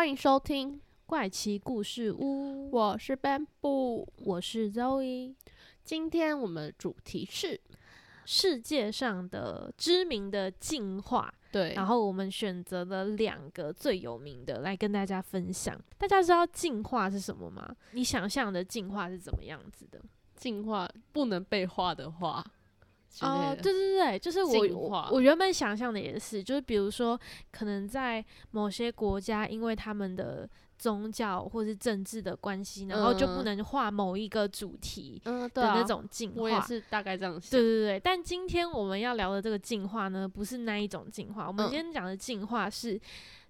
欢迎收听，怪奇故事屋，我是 Bamboo。我是 Zoe。今天我们的主题是世界上的知名的进化，对，然后我们选择了两个最有名的来跟大家分享。大家知道进化是什么吗？你想象的进化是怎么样子的？进化不能被画的画哦，的对对对，就是我我我原本想象的也是，就是比如说，可能在某些国家，因为他们的宗教或是政治的关系，然后就不嗯能画某一个主题的那种进化。我也是大概这样想。对对对，但今天我们要聊的这个进化呢，不是那一种进化。我们嗯今天讲的进化是、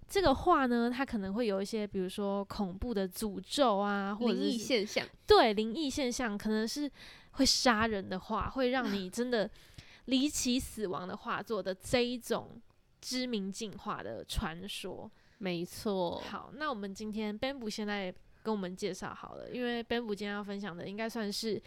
这个画呢，它可能会有一些，比如说恐怖的诅咒啊，或者灵异是现象，对灵异现象，可能是会杀人的话，会让你真的离奇死亡的画作的这一种知名进化的传说。没错。好，那我们今天 Bamboo 现在跟我们介绍好了，因为 Bamboo 今天要分享的应该算是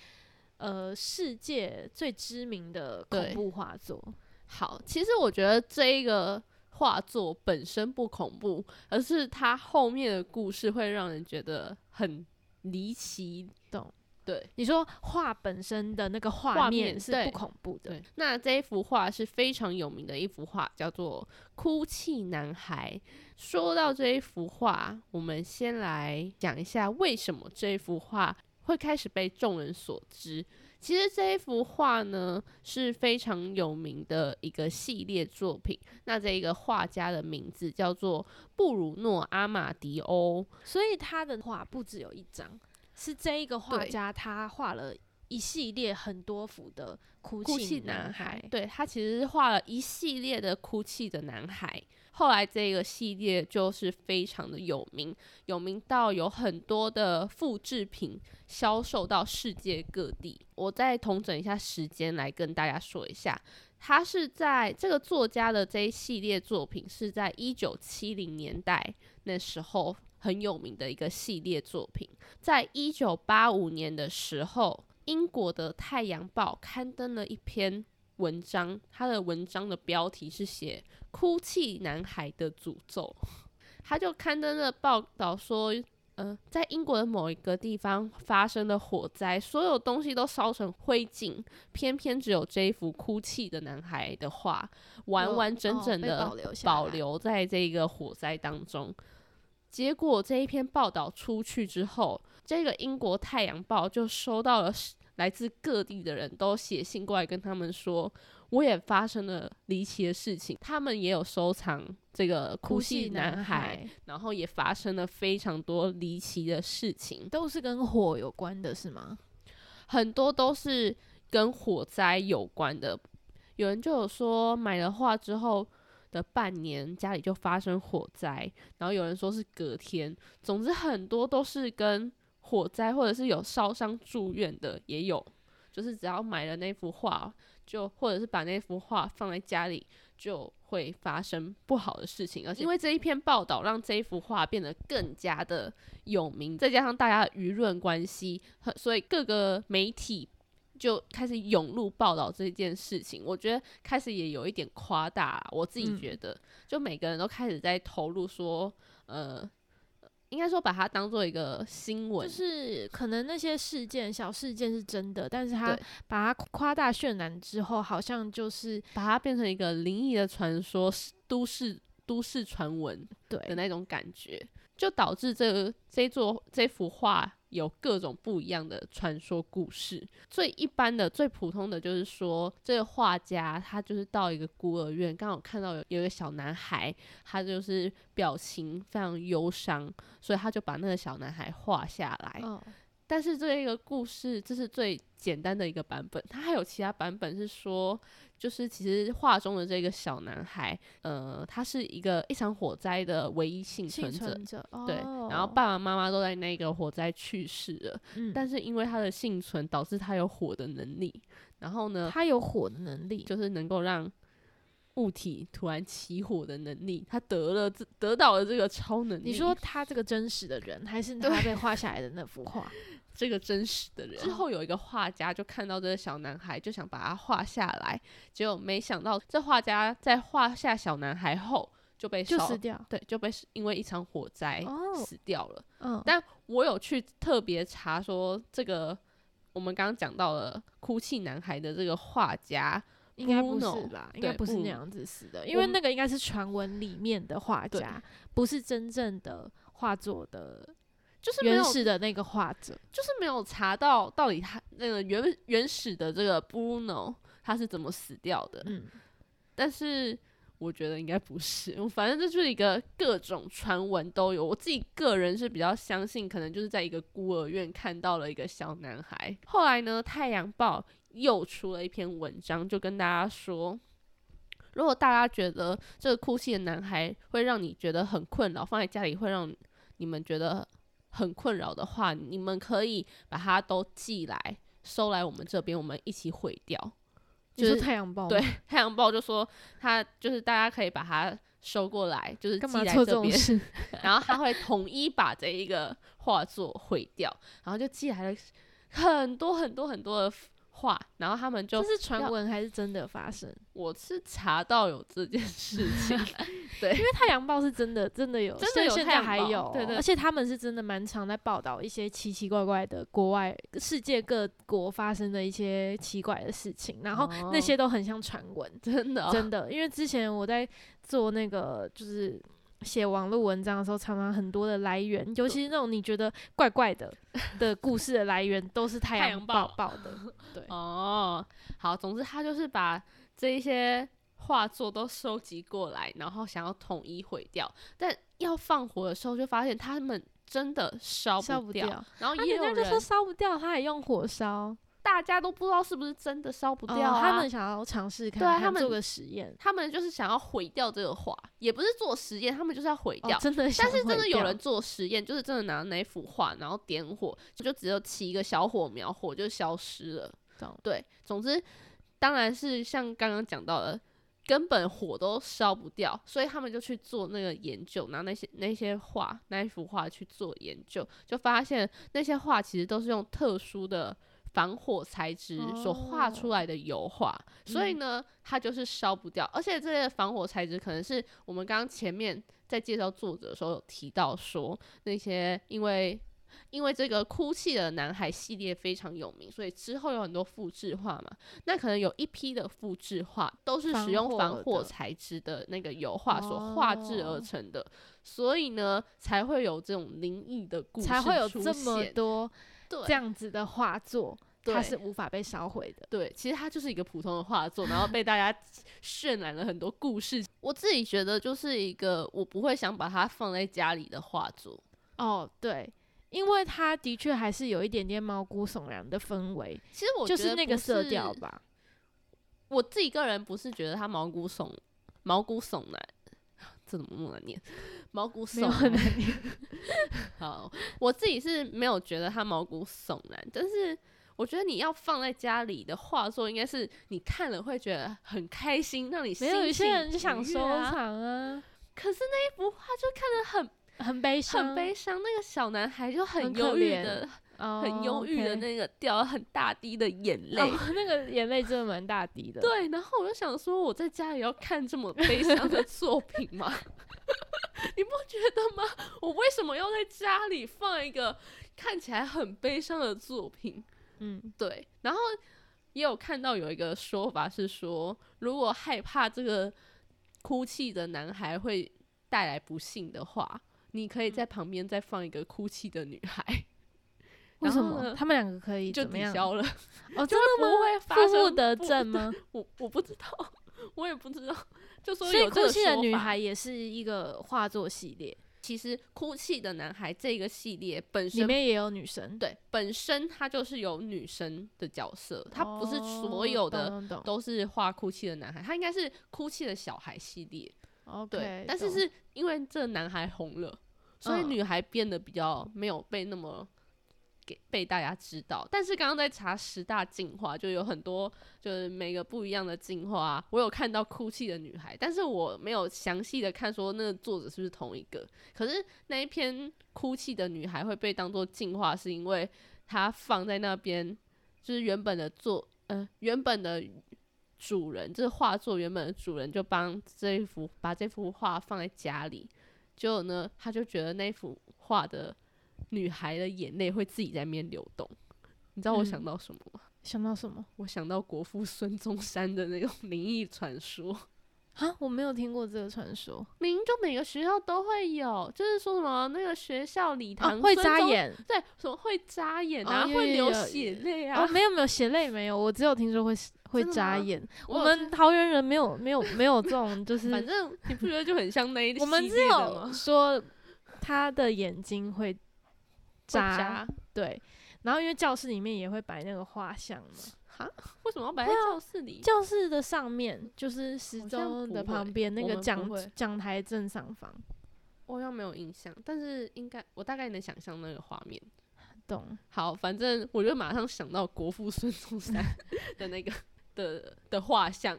呃世界最知名的恐怖画作。好，其实我觉得这一个画作本身不恐怖，而是它后面的故事会让人觉得很离奇。懂？对你说画本身的那个画画面是不恐怖的，对，那这一幅画是非常有名的一幅画，叫做《哭泣男孩》。说到这一幅画，我们先来讲一下为什么这一幅画会开始被众人所知。其实这一幅画呢是非常有名的一个系列作品。那这一个画家的名字叫做布鲁诺·阿马迪欧。所以他的画不只有一张，是这一个画家他画了一系列很多幅的哭哭泣男男孩，对他其实是画了一系列的哭泣的男孩。后来这个系列就是非常的有名，有名到有很多的复制品销售到世界各地。我再统整一下时间来跟大家说一下，他是在这个作家的这一系列作品是在一九七零年代那时候很有名的一个系列作品，在一九八五年的时候，英国的《太阳报》刊登了一篇文章，它的文章的标题是写“哭泣男孩的诅咒”，他就刊登了报道说。呃，在英国的某一个地方发生了火灾，所有东西都烧成灰烬，偏偏只有这一幅哭泣的男孩的画完完整整的保留保留在这个火灾当中。结果这一篇报道出去之后，这个英国《太阳报》就收到了来自各地的人都写信过来跟他们说，我也发生了离奇的事情，他们也有收藏这个哭泣男孩，然后也发生了非常多离奇的事情，都是跟火有关的，是吗？很多都是跟火灾有关的。有人就有说买了画之后的半年家里就发生火灾，然后有人说是隔天，总之很多都是跟火灾或者是有烧伤住院的也有，就是只要买了那幅画，就或者是把那幅画放在家里，就会发生不好的事情。而且因为这一篇报道，让这一幅画变得更加的有名，再加上大家的舆论关系，所以各个媒体就开始涌入报道这件事情。我觉得开始也有一点夸大啦，我自己嗯觉得，就每个人都开始在投入说，呃。应该说把它当做一个新闻，就是可能那些事件小事件是真的，但是他把它夸大渲染之后，好像就是把它变成一个灵异的传说、都市都市传闻的那种感觉，就导致这这座这幅画有各种不一样的传说故事。最一般的、最普通的就是说，这个画家他就是到一个孤儿院，刚好看到有有一个小男孩，他就是表情非常忧伤，所以他就把那个小男孩画下来。但是这一个故事这是最简单的一个版本，它还有其他版本是说，就是其实画中的这个小男孩，呃，他是一个一场火灾的唯一幸幸存者。存者，对，然后哦爸爸妈妈都在那个火灾去世了，嗯。但是因为他的幸存，导致他有火的能力，然后呢，他有火的能力，就是能够让物体突然起火的能力，他得了这得到了这个超能力。你说他这个真实的人，还是他被画下来的那幅画？这个真实的人之后有一个画家就看到这个小男孩，就想把他画下来，结果没想到这画家在画下小男孩后就被烧就死掉。对，就被因为一场火灾哦死掉了。嗯，但我有去特别查说，这个我们刚刚讲到了哭泣男孩的这个画家，应该不是吧，应该不不是那样子死的，因为那个应该是传闻里面的画家，不是真正的画作的就是原始的那个画者。就是没有查到到底他那个原原始的这个 Bruno 他是怎么死掉的。嗯，但是我觉得应该不是，反正这就是一个各种传闻都有。我自己个人是比较相信，可能就是在一个孤儿院看到了一个小男孩。后来呢，《太阳报》又出了一篇文章，就跟大家说。如果大家觉得这个哭泣的男孩会让你觉得很困扰，放在家里会让你们觉得很困扰的话，你们可以把它都寄来收来我们这边，我们一起毁掉。就是太阳报对，《太阳报》就说他就是大家可以把它收过来，就是寄来这边？然后他会统一把这一个画作毁掉，然后就寄来了很多很多很多的画，然后他们就这是传闻还是真的发生？我是查到有这件事 情，对因为太阳报是真的，真的有，真的有现现在还有，对对而且他们是真的蛮常在报道一些奇奇怪怪的国外世界各国发生的一些奇怪的事情，然后那哦些都很像传闻，真的哦、真的，因为之前我在做那个就是。写网络文章的时候，常常很多的来源，尤其是那种你觉得怪怪的 的故事的来源，都是太阳报报报的。对，哦，好，总之他就是把这一些画作都收集过来，然后想要统一毁掉，但要放火的时候就发现他们真的烧不掉，烧不掉。然后啊，也有人、人家就说烧不掉，他还用火烧。大家都不知道是不是真的烧不掉、他们想要尝试看对啊他们做个实验。他们就是想要毁掉这个画，也不是做实验，他们就是要毁掉。哦、真的但是真的有人做实验，就是真的拿那幅画，然后点火，就只有起一个小火苗，火就消失了。懂对，总之当然是像刚刚讲到的，根本火都烧不掉，所以他们就去做那个研究，拿那些那些画那一幅画去做研究，就发现那些画其实都是用特殊的。防火材质所画出来的油画，所以呢，它就是烧不掉。而且这些防火材质可能是我们刚刚前面在介绍作者的时候有提到说，那些因为因为这个哭泣的男孩系列非常有名，所以之后有很多复制画嘛。那可能有一批的复制画都是使用防火材质的那个油画所画制而成的，所以呢，才会有这种灵异的故事，才会有这么多对这样子的画作，对它是无法被烧毁的。对，其实它就是一个普通的画作，然后被大家渲染了很多故事。我自己觉得就是一个我不会想把它放在家里的画作。哦，对，因为它的确还是有一点点毛骨悚然的氛围，其实我就是觉得那个色调吧。我自己个人不是觉得它毛骨悚毛骨悚然，这怎么那么难念？毛骨悚然。好，我自己是没有觉得它毛骨悚然，但是我觉得你要放在家里的画作，应该是你看了会觉得很开心，让你没有，有些人就想收。藏啊，可是那一幅画就看得很很悲伤，很悲伤，那个小男孩就很忧郁的、哦，很忧郁的那个掉了很大滴的眼泪。哦，那个眼泪真的蛮大滴的。对，然后我就想说，我在家里要看这么悲伤的 作品吗？你不觉得吗？我为什么要在家里放一个看起来很悲伤的作品？嗯，对，然后也有看到有一个说法是说，如果害怕这个哭泣的男孩会带来不幸的话，你可以在旁边再放一个哭泣的女孩，为什然后呢么他们两个可以就？抵消了，哦，就真的吗？不会发负负生不得正吗？我我不知道，我也不知道，就说所以有哭泣的女孩也是一个画作系列。其实《哭泣的男孩》这个系列本身里面也有女生，对本身它就是有女生的角色，它不是所哦有的都是画哭泣的男孩，它应该是哭泣的小孩系列。OK，对，但是是因为这个男孩红了，所以嗯女孩变得比较没有被那么给被大家知道。但是刚刚在查十大进化，就有很多就是每个不一样的进化啊、我有看到哭泣的女孩，但是我没有详细的看说那个作者是不是同一个。可是那一篇哭泣的女孩会被当做进化，是因为它放在那边，就是原本的作呃原本的主人，这画作原本的主人就帮这一幅把这幅画放在家里，结果呢，他就觉得那幅画的女孩的眼泪会自己在那边流动。你知道我想嗯到什么吗？想到什么我想到国父孙中山的那种灵异传说，啊？我没有听过这个传说明明就每个学校都会有，就是说什么那个学校礼堂、啊，会扎，眼对，什么会扎眼哦啊，会流血泪啊，哦，没有没有血泪没有，我只有听说会会眨眼。我我们桃园人没有没有没有这种，就是反正你不觉得就很像那一我们只有说他的眼睛会会眨，对。然后因为教室里面也会摆那个画像嘛，哈？为什么要摆在教室里？教室的上面就是时钟的旁边那个讲讲台正上方，我好像没有印象，但是应该我大概能想象那个画面。懂？好，反正我就马上想到国父孙中山 的那个的的画像。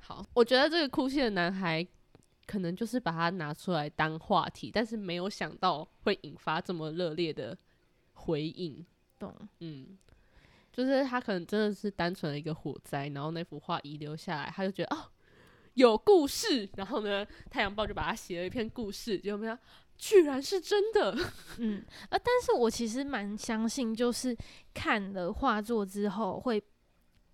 好，我觉得这个哭泣的男孩可能就是把它拿出来当话题，但是没有想到会引发这么热烈的回应。懂？嗯，就是他可能真的是单纯的一个火灾，然后那幅画遗留下来，他就觉得哦有故事，然后呢，《太阳报》就把它写了一篇故事，结果没想到居然是真的。嗯，呃，但是我其实蛮相信，就是看了画作之后会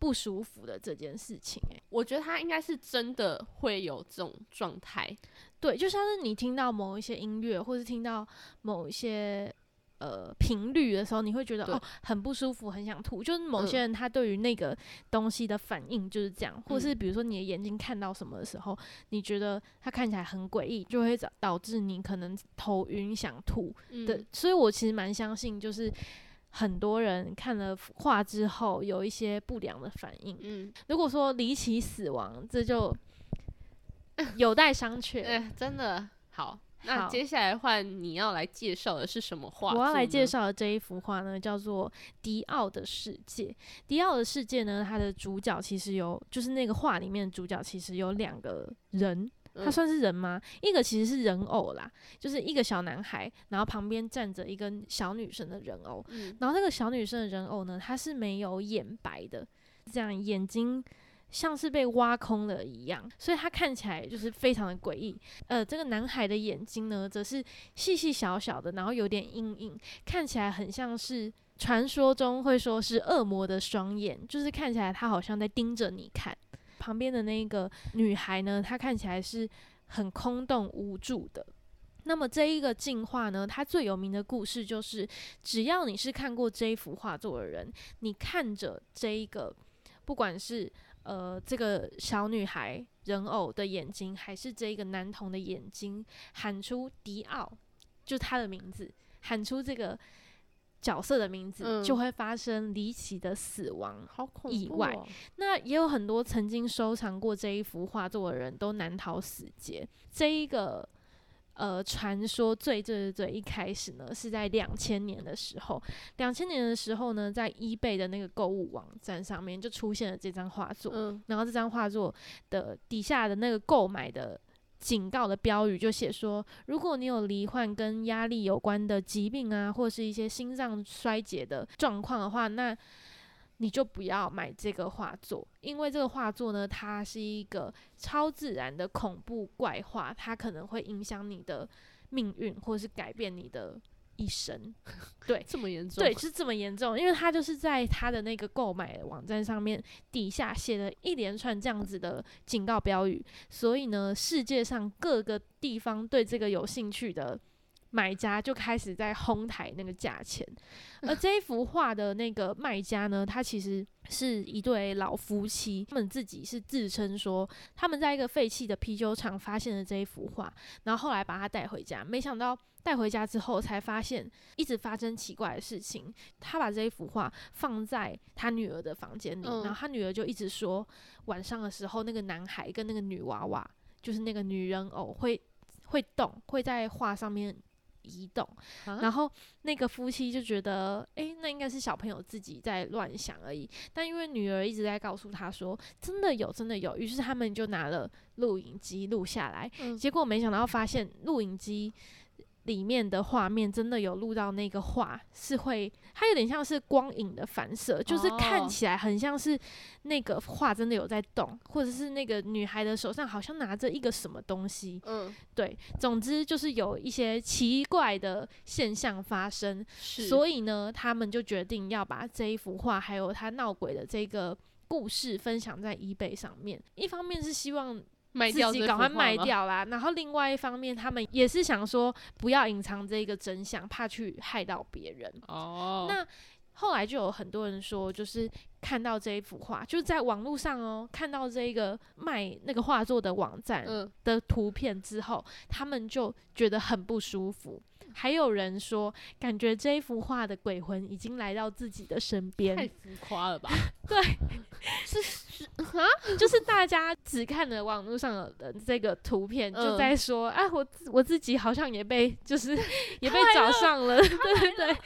不舒服的这件事情、欸。我觉得他应该是真的会有这种状态，对，就像是你听到某一些音乐，或是听到某一些呃频率的时候，你会觉得哦很不舒服，很想吐。就是某嗯些人他对于那个东西的反应就是这样，或是嗯比如说你的眼睛看到什么的时候，你觉得它看起来很诡异，就会导导致你可能头晕想吐的。嗯所以我其实蛮相信，就是很多人看了画之后有一些不良的反应。嗯，如果说离奇死亡，这就 有待商榷。哎、真的好。那好接下来换你要来介绍的是什么画？我要来介。绍的这一幅画呢，叫做《迪奥的世界》。迪奥的世界呢，它的主角其实有，就是那个画里面的主角其实有两个人，他嗯算是人吗？一个其实是人偶啦，就是一个小男孩，然后旁边站着一个小女生的人偶，嗯然后那个小女生的人偶呢，她是没有眼白的，这样眼睛像是被挖空了一样，所以她看起来就是非常的诡异。呃，这个男孩的眼睛呢，则是细细小小的，然后有点阴影，看起来很像是传说中会说是恶魔的双眼，就是看起来他好像在盯着你看。旁边的那个女孩呢，她看起来是很空洞无助的。那么这一个进化呢，它最有名的故事就是，只要你是看过这一幅画作的人，你看着这一个，不管是呃这个小女孩人偶的眼睛，还是这一个男童的眼睛，喊出迪奥，就他的名字，喊出这个角色的名字，嗯。就会发生离奇的死亡。好恐怖、哦、意外。那也有很多曾经收藏过这一幅画作的人都难逃死劫。这一个呃传说最最最最一开始呢，是在两千年的时候，两千年的时候呢，在 eBay 的那个购物网站上面就出现了这张画作，嗯。然后这张画作的底下的那个购买的警告的标语就写说，如果你有罹患跟压力有关的疾病啊，或是一些心脏衰竭的状况的话，那你就不要买这个画作，因为这个画作呢，它是一个超自然的恐怖怪画，它可能会影响你的命运，或是改变你的一生。对，这么严重？对，是这么严重，因为他就是在他的那个购买网站上面底下写了一连串这样子的警告标语，所以呢，世界上各个地方对这个有兴趣的买家就开始在哄抬那个价钱，而这一幅画的那个卖家呢，他其实是一对老夫妻，他们自己是自称说他们在一个废弃的啤酒厂发现了这一幅画，然后后来把它带回家，没想到带回家之后才发现一直发生奇怪的事情。他把这一幅画放在他女儿的房间里，嗯然后他女儿就一直说晚上的时候那个男孩跟那个女娃娃，就是那个女人偶会会动，会在画上面移动。啊然后那个夫妻就觉得，诶，那应该是小朋友自己在乱想而已。但因为女儿一直在告诉他说，真的有，真的有，于是他们就拿了录影机录下来。嗯结果没想到发现录影机里面的画面真的有录到那个画是会，它有点像是光影的反射，就是看哦起来很像是那个画真的有在动，或者是那个女孩的手上好像拿着一个什么东西。嗯，对，总之就是有一些奇怪的现象发生，所以呢，他们就决定要把这一幅画还有他闹鬼的这个故事分享在 eBay 上面。一方面是希望卖掉自己赶快卖掉啦，然后另外一方面，他们也是想说不要隐藏这个真相，怕去害到别人。哦，那后来就有很多人说，就是看到这一幅画，就是在网络上哦，看到这个卖那个画作的网站嗯，的图片之后，他们就觉得很不舒服。还有人说，感觉这一幅画的鬼魂已经来到自己的身边，太浮夸了吧？对 是是啊，就是大家只看了网络上的这个图片，就嗯在说，啊，我我自己好像也被就是 也被找上了，对对对，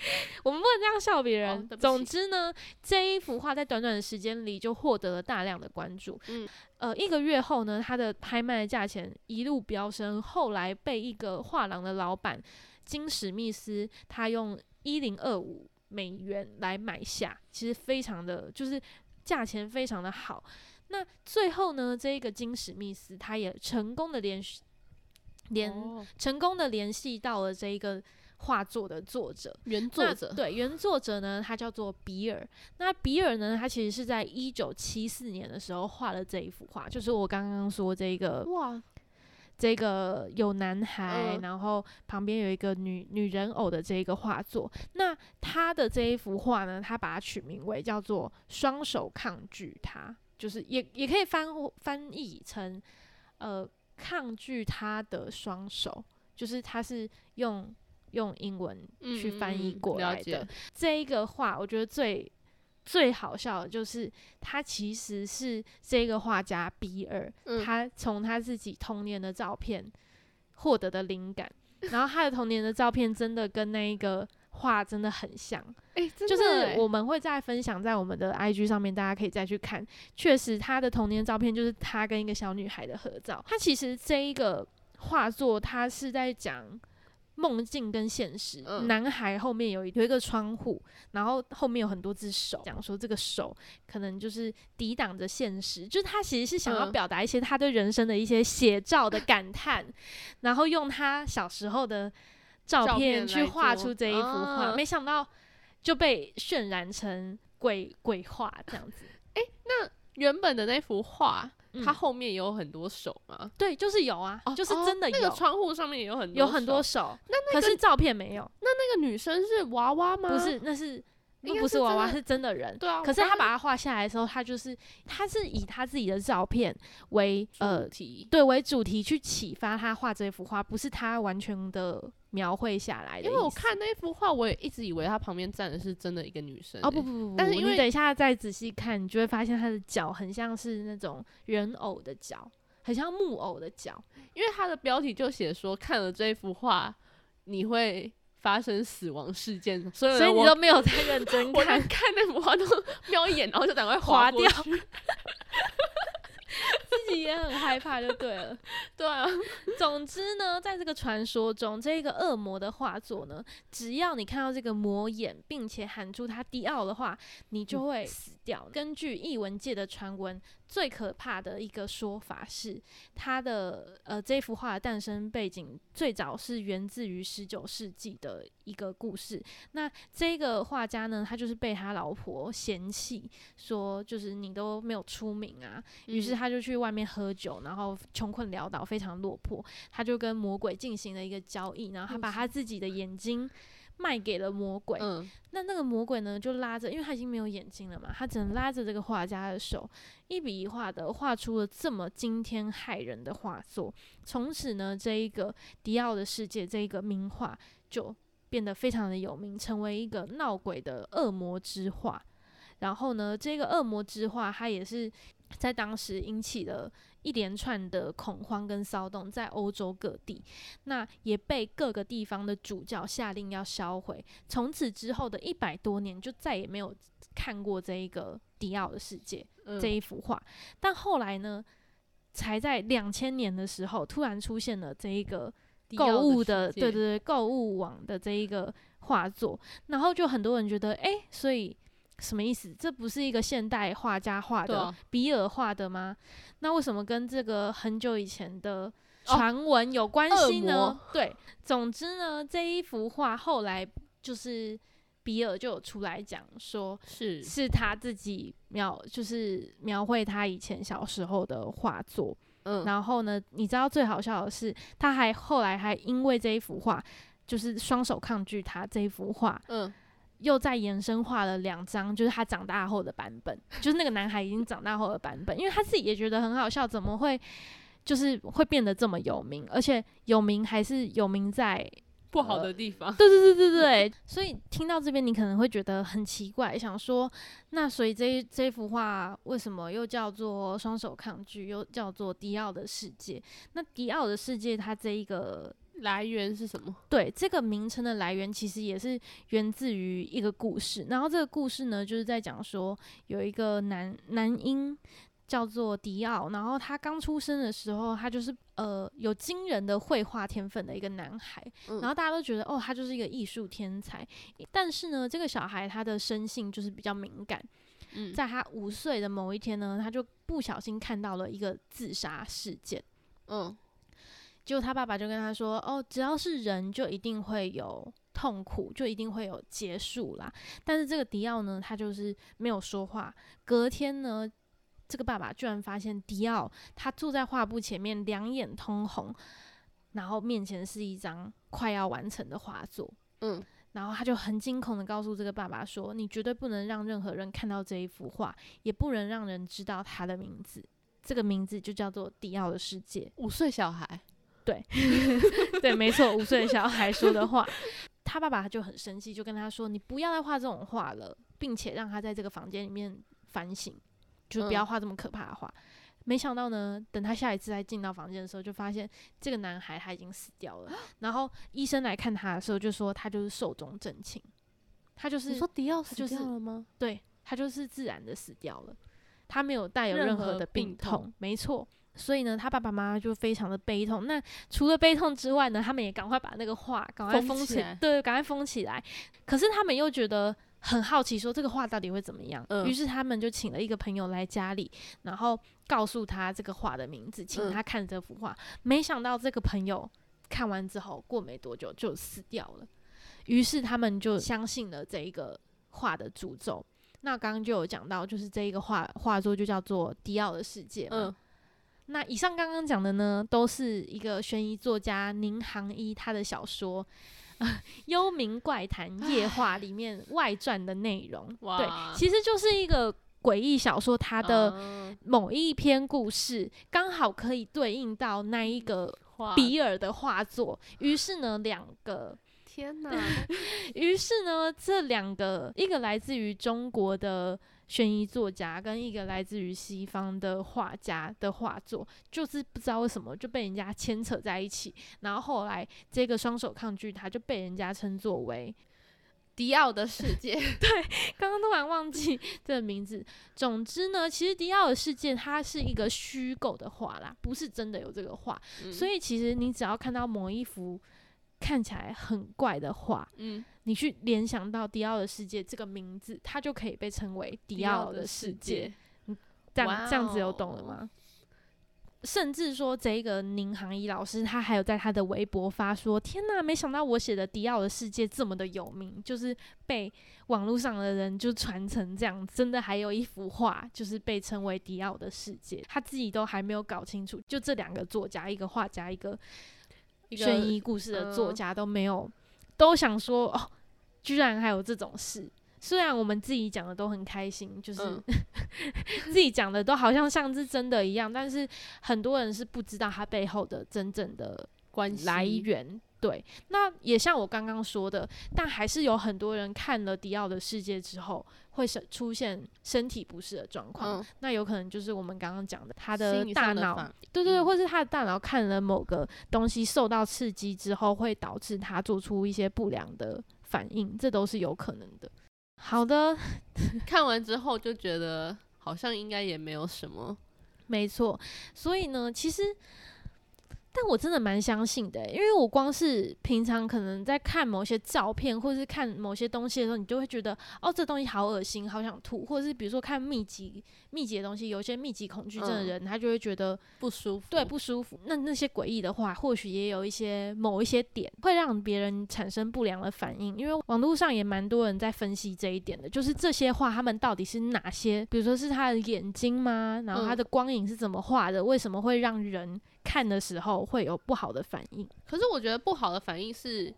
我们不能这样笑别人。总之呢，这一幅画在短短的时间里就获得了大量的关注。嗯，呃，一个月后呢，它的拍卖价钱一路飙升，后来被一个画廊的老板金史密斯他用一零二五美元来买下，其实非常的就是价钱非常的好。那最后呢，这个金史密斯他也成功的联系联、哦成功的联系到了这一个画作的作者。原作者，对原作者呢，他叫做比尔。那比尔呢，他其实是在一九七四年的时候画了这一幅画，就是我刚刚说这个哇，这个有男孩，嗯然后旁边有一个女女人偶的这一个画作。那他的这一幅画呢，他把它取名为叫做“双手抗拒他”，就是也也可以翻翻译成呃抗拒他的双手，就是他是用用英文去翻译过来的。这一个画，我觉得最最好笑的就是，他其实是这个画家比尔，嗯他从他自己童年的照片获得的灵感，然后他的童年的照片真的跟那一个画真的很像，就是我们会再分享在我们的 IG 上面，大家可以再去看。确实，他的童年照片就是他跟一个小女孩的合照。他其实这一个画作，他是在讲梦境跟现实。嗯男孩后面有一有一个窗户，然后后面有很多只手，讲说这个手可能就是抵挡着现实，就是他其实是想要嗯表达一些他对人生的一些写照的感叹，然后用他小时候的照照片去画出这一幅画，啊没想到就被渲染成鬼鬼画这样子。原本的那幅画，嗯它后面有很多手吗？对，就是有啊，哦就是哦真的有，那个窗户上面也有很多有很多手手，可是照片没有，那那个女生是娃娃吗？不是，那是不是娃娃，是真的人。对啊，可是他把它画下来的时候，他就是他是以他自己的照片为呃主题，对为主题去启发他画这幅画，不是他完全的描绘下来的。因为我看那幅画，我也一直以为她旁边站的是真的一个女生欸。哦不不不不，但是因为你等一下再仔细看，你就会发现他的脚很像是那种人偶的脚，很像木偶的脚。因为它的标题就写说看了这幅画，你会发生死亡事件，所以所以你都没有在认真 看，看那幅画都 瞄一眼，然后就赶快划掉。自己也很害怕就对了。对啊，总之呢，在这个传说中，这个恶魔的画作呢，只要你看到这个魔眼，并且喊出他迪奥的话，你就会死掉。根据译文界的传闻，最可怕的一个说法是，他的呃这幅画的诞生背景最早是源自于十九世纪的一个故事。那这个画家呢，他就是被他老婆嫌弃，说就是你都没有出名啊，于是他就去外面喝酒，然后穷困潦倒，非常落魄。他就跟魔鬼进行了一个交易，然后他把他自己的眼睛。卖给了魔鬼，嗯，那那个魔鬼呢，就拉着，因为他已经没有眼睛了嘛，他只能拉着这个画家的手，一笔一画的画出了这么惊天骇人的画作。从此呢，这一个迪奥的世界，这一个名画就变得非常的有名，成为一个闹鬼的恶魔之画。然后呢，这个恶魔之画，它也是在当时引起了。一连串的恐慌跟骚动在欧洲各地，那也被各个地方的主教下令要销毁。从此之后的一百多年，就再也没有看过这一个迪奥的世界这一幅画。但后来呢，才在两千年的时候，突然出现了这一个购物的，对对对，购物网的这一个画作，然后就很多人觉得，哎，所以。什么意思？这不是一个现代画家画的，比尔画的吗？那为什么跟这个很久以前的传闻有关系呢？对，总之呢，这一幅画后来就是比尔就有出来讲说，是是他自己描，就是描绘他以前小时候的画作。嗯，然后呢，你知道最好笑的是，他还后来还因为这一幅画，就是双手抗拒他这一幅画。嗯。又再延伸画了两张，就是他长大后的版本，就是那个男孩已经长大后的版本，因为他自己也觉得很好笑，怎么会就是会变得这么有名，而且有名还是有名在不好的地方。对对对对对，所以听到这边你可能会觉得很奇怪，想说那所以这这幅画为什么又叫做双手抗拒，又叫做迪奥的世界？那迪奥的世界，它这一个。来源是什么？对，这个名称的来源其实也是源自于一个故事。然后这个故事呢，就是在讲说有一个男男婴叫做迪奥，然后他刚出生的时候，他就是呃有惊人的绘画天分的一个男孩。然后大家都觉得哦，他就是一个艺术天才。但是呢，这个小孩他的生性就是比较敏感。嗯，在他五岁的某一天呢，他就不小心看到了一个自杀事件。嗯。结果他爸爸就跟他说：“哦，只要是人，就一定会有痛苦，就一定会有结束啦。”但是这个迪奥呢，他就是没有说话。隔天呢，这个爸爸居然发现迪奥他坐在画布前面，两眼通红，然后面前是一张快要完成的画作。嗯，然后他就很惊恐的告诉这个爸爸说：“你绝对不能让任何人看到这一幅画，也不能让人知道他的名字。这个名字就叫做迪奥的世界。”五岁小孩。对，对，没错，五岁的小孩说的话，他爸爸就很生气，就跟他说：“你不要再画这种画了，并且让他在这个房间里面反省，就不要画这么可怕的画。”没想到呢，等他下一次再进到房间的时候，就发现这个男孩他已经死掉了。然后医生来看他的时候，就说他就是寿终正寝，他就是你说迪奥死掉了吗？对他就是自然的死掉了，他没有带有任何的病痛，没错。所以呢，他爸爸妈妈就非常的悲痛。那除了悲痛之外呢，他们也赶快把那个画赶快封起来，对，赶快封起来。可是他们又觉得很好奇，说这个画到底会怎么样？于是他们就请了一个朋友来家里，然后告诉他这个画的名字，请他看这幅画。没想到这个朋友看完之后，过没多久就死掉了。于是他们就相信了这一个画的诅咒。那刚刚就有讲到，就是这一个画画作就叫做《迪奥的世界》嗯。那以上刚刚讲的呢，都是一个悬疑作家宁杭一他的小说 《幽冥怪谈夜话》里面外传的内容。对，其实就是一个诡异小说，它的某一篇故事刚好可以对应到那一个比尔的画作。于是呢，两个天 哪！于是呢，这两个一个来自于中国的。悬疑作家跟一个来自于西方的画家的画作，就是不知道为什么就被人家牵扯在一起，然后后来这个双手抗拒他就被人家称作为 迪奥的世界。对，刚刚突然忘记这个名字。总之呢，其实迪奥的世界它是一个虚构的画啦，不是真的有这个画。所以其实你只要看到某一幅。看起来很怪的画，嗯，你去联想到迪奥的世界这个名字，它就可以被称为迪奥的世界。嗯这样、哇这样子有懂了哦吗？甚至说，这个宁航一老师，他还有在他的微博发说：“天呐，没想到我写的《迪奥的世界》这么的有名，就是被网络上的人就传成这样，真的还有一幅画，就是被称为《迪奥的世界》。他自己都还没有搞清楚，就这两个作家，一个画家，一个悬疑故事的作嗯家都没有，都想说哦，居然还有这种事。虽然我们自己讲的都很开心，就是、嗯 自己讲的都好像像是真的一样，但是很多人是不知道它背后的真正的关系来源。对，那也像我刚刚说的，但还是有很多人看了迪奥的世界之后，会是出现身体不适的状况。嗯，那有可能就是我们刚刚讲的，他的大脑对对对，嗯或是他的大脑看了某个东西受到刺激之后，会导致他做出一些不良的反应，这都是有可能的。好的，看完之后就觉得好像应该也没有什么，没错。所以呢，其实，但我真的蛮相信的欸，因为我光是平常可能在看某些照片，或者是看某些东西的时候，你就会觉得，哦，这东西好恶心，好想吐，或者是比如说看密集密集的东西，有一些密集恐惧症的嗯人，他就会觉得不舒服。对，不舒服。那那些诡异的话，或许也有一些某一些点会让别人产生不良的反应，因为网络上也蛮多人在分析这一点的，就是这些话他们到底是哪些，比如说是他的眼睛吗？然后他嗯的光影是怎么画的？为什么会让人看的时候会有不好的反应？可是我觉得不好的反应是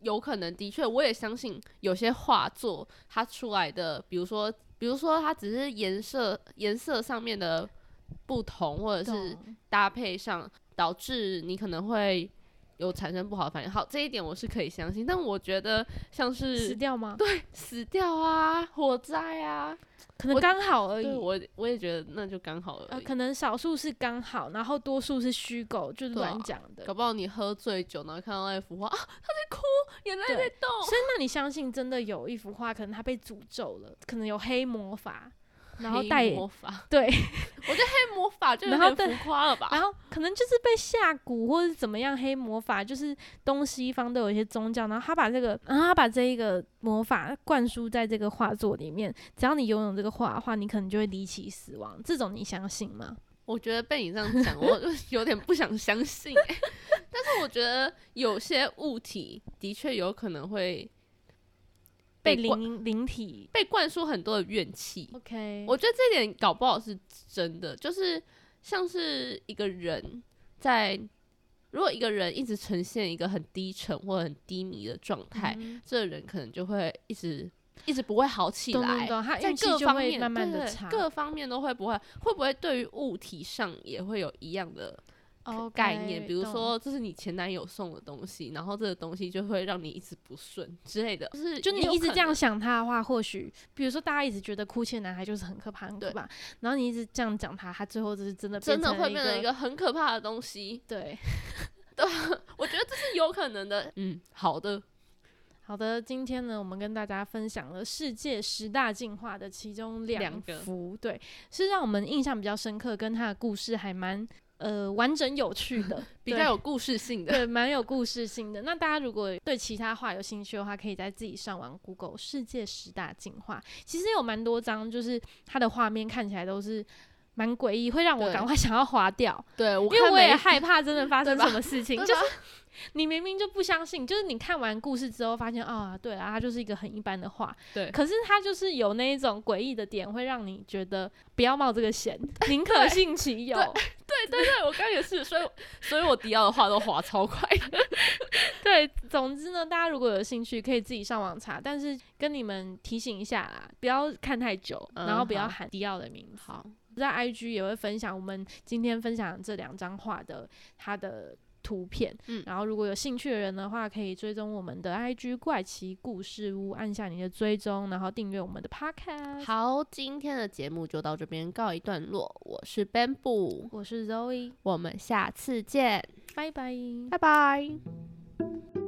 有可能，的确，我也相信有些画作它出来的，比如说，比如说它只是颜色颜色上面的不同，或者是搭配上导致你可能会有产生不好的反应。好，这一点我是可以相信，但我觉得像是死是掉吗？对死掉啊、火灾啊，可能刚好而已对。我我也觉得那就刚好而呃，已。可能少数是刚好，然后多数是虚构，就是乱讲的。搞不好你喝醉酒，然后看到那幅画啊，他在哭，眼泪在动。所以，那你相信真的有一幅画，可能它被诅咒了，可能有黑魔法，然后黑带魔法，对，黑魔法就有点浮夸了吧？然后可能就是被下蛊或者是怎么样，黑魔法就是东西方都有一些宗教，然后他把这个，然后他把这一个魔法灌输在这个画作里面，只要你拥有这个画的话，你可能就会离奇死亡。这种你相信吗？我觉得被你这样讲，我就有点不想相信、欸。但是我觉得有些物体的确有可能会被灵灵体被灌输很多的怨气。，OK，我觉得这点搞不好是真的，就是像是一个人在，如果一个人一直呈现一个很低沉或者很低迷的状态，嗯这个人可能就会一直一直不会好起来。懂懂懂，他在各方面会慢慢的差。各方面都会不会会不会对于物体上也会有一样的哦概念？比如说这是你前男友送的东西，然后这个东西就会让你一直不顺之类的，就是就你一直这样想他的话，或许比如说大家一直觉得哭泣的男孩就是很可怕，很可对怕，然后你一直这样讲他，他最后就是真的真的会变成一个很可怕的东西。对。我觉得这是有可能的。嗯，好的，好的，今天呢，我们跟大家分享了世界十大进化的其中两幅，对，是让我们印象比较深刻，跟他的故事还蛮呃完整有趣的，比较有故事性的。对，蛮有故事性的。那大家如果对其他画有兴趣的话，可以在自己上网 Google 世界十大进化，其实有蛮多张，就是它的画面看起来都是。蛮诡异，会让我赶快想要划掉，对，我因为我也害怕真的发生什么事情。就是 你明明就不相信，就是你看完故事之后发现啊，对啊，它就是一个很一般的画，对可是它就是有那一种诡异的点，会让你觉得不要冒这个险，宁可信其有。对对对，我刚也是，所以所以我迪奥的话都滑超快的。对，总之呢，大家如果有兴趣，可以自己上网查，但是跟你们提醒一下啦，不要看太久，嗯然后不要喊迪奥的名字。好，在 IG 也会分享我们今天分享这两张画的它的图片，嗯然后如果有兴趣的人的话，可以追踪我们的 IG 怪奇故事屋，按下你的追踪，然后订阅我们的 Podcast。，好，今天的节目就到这边告一段落。我是 Bamboo，我是 Zoe，我们下次见，拜拜。拜拜。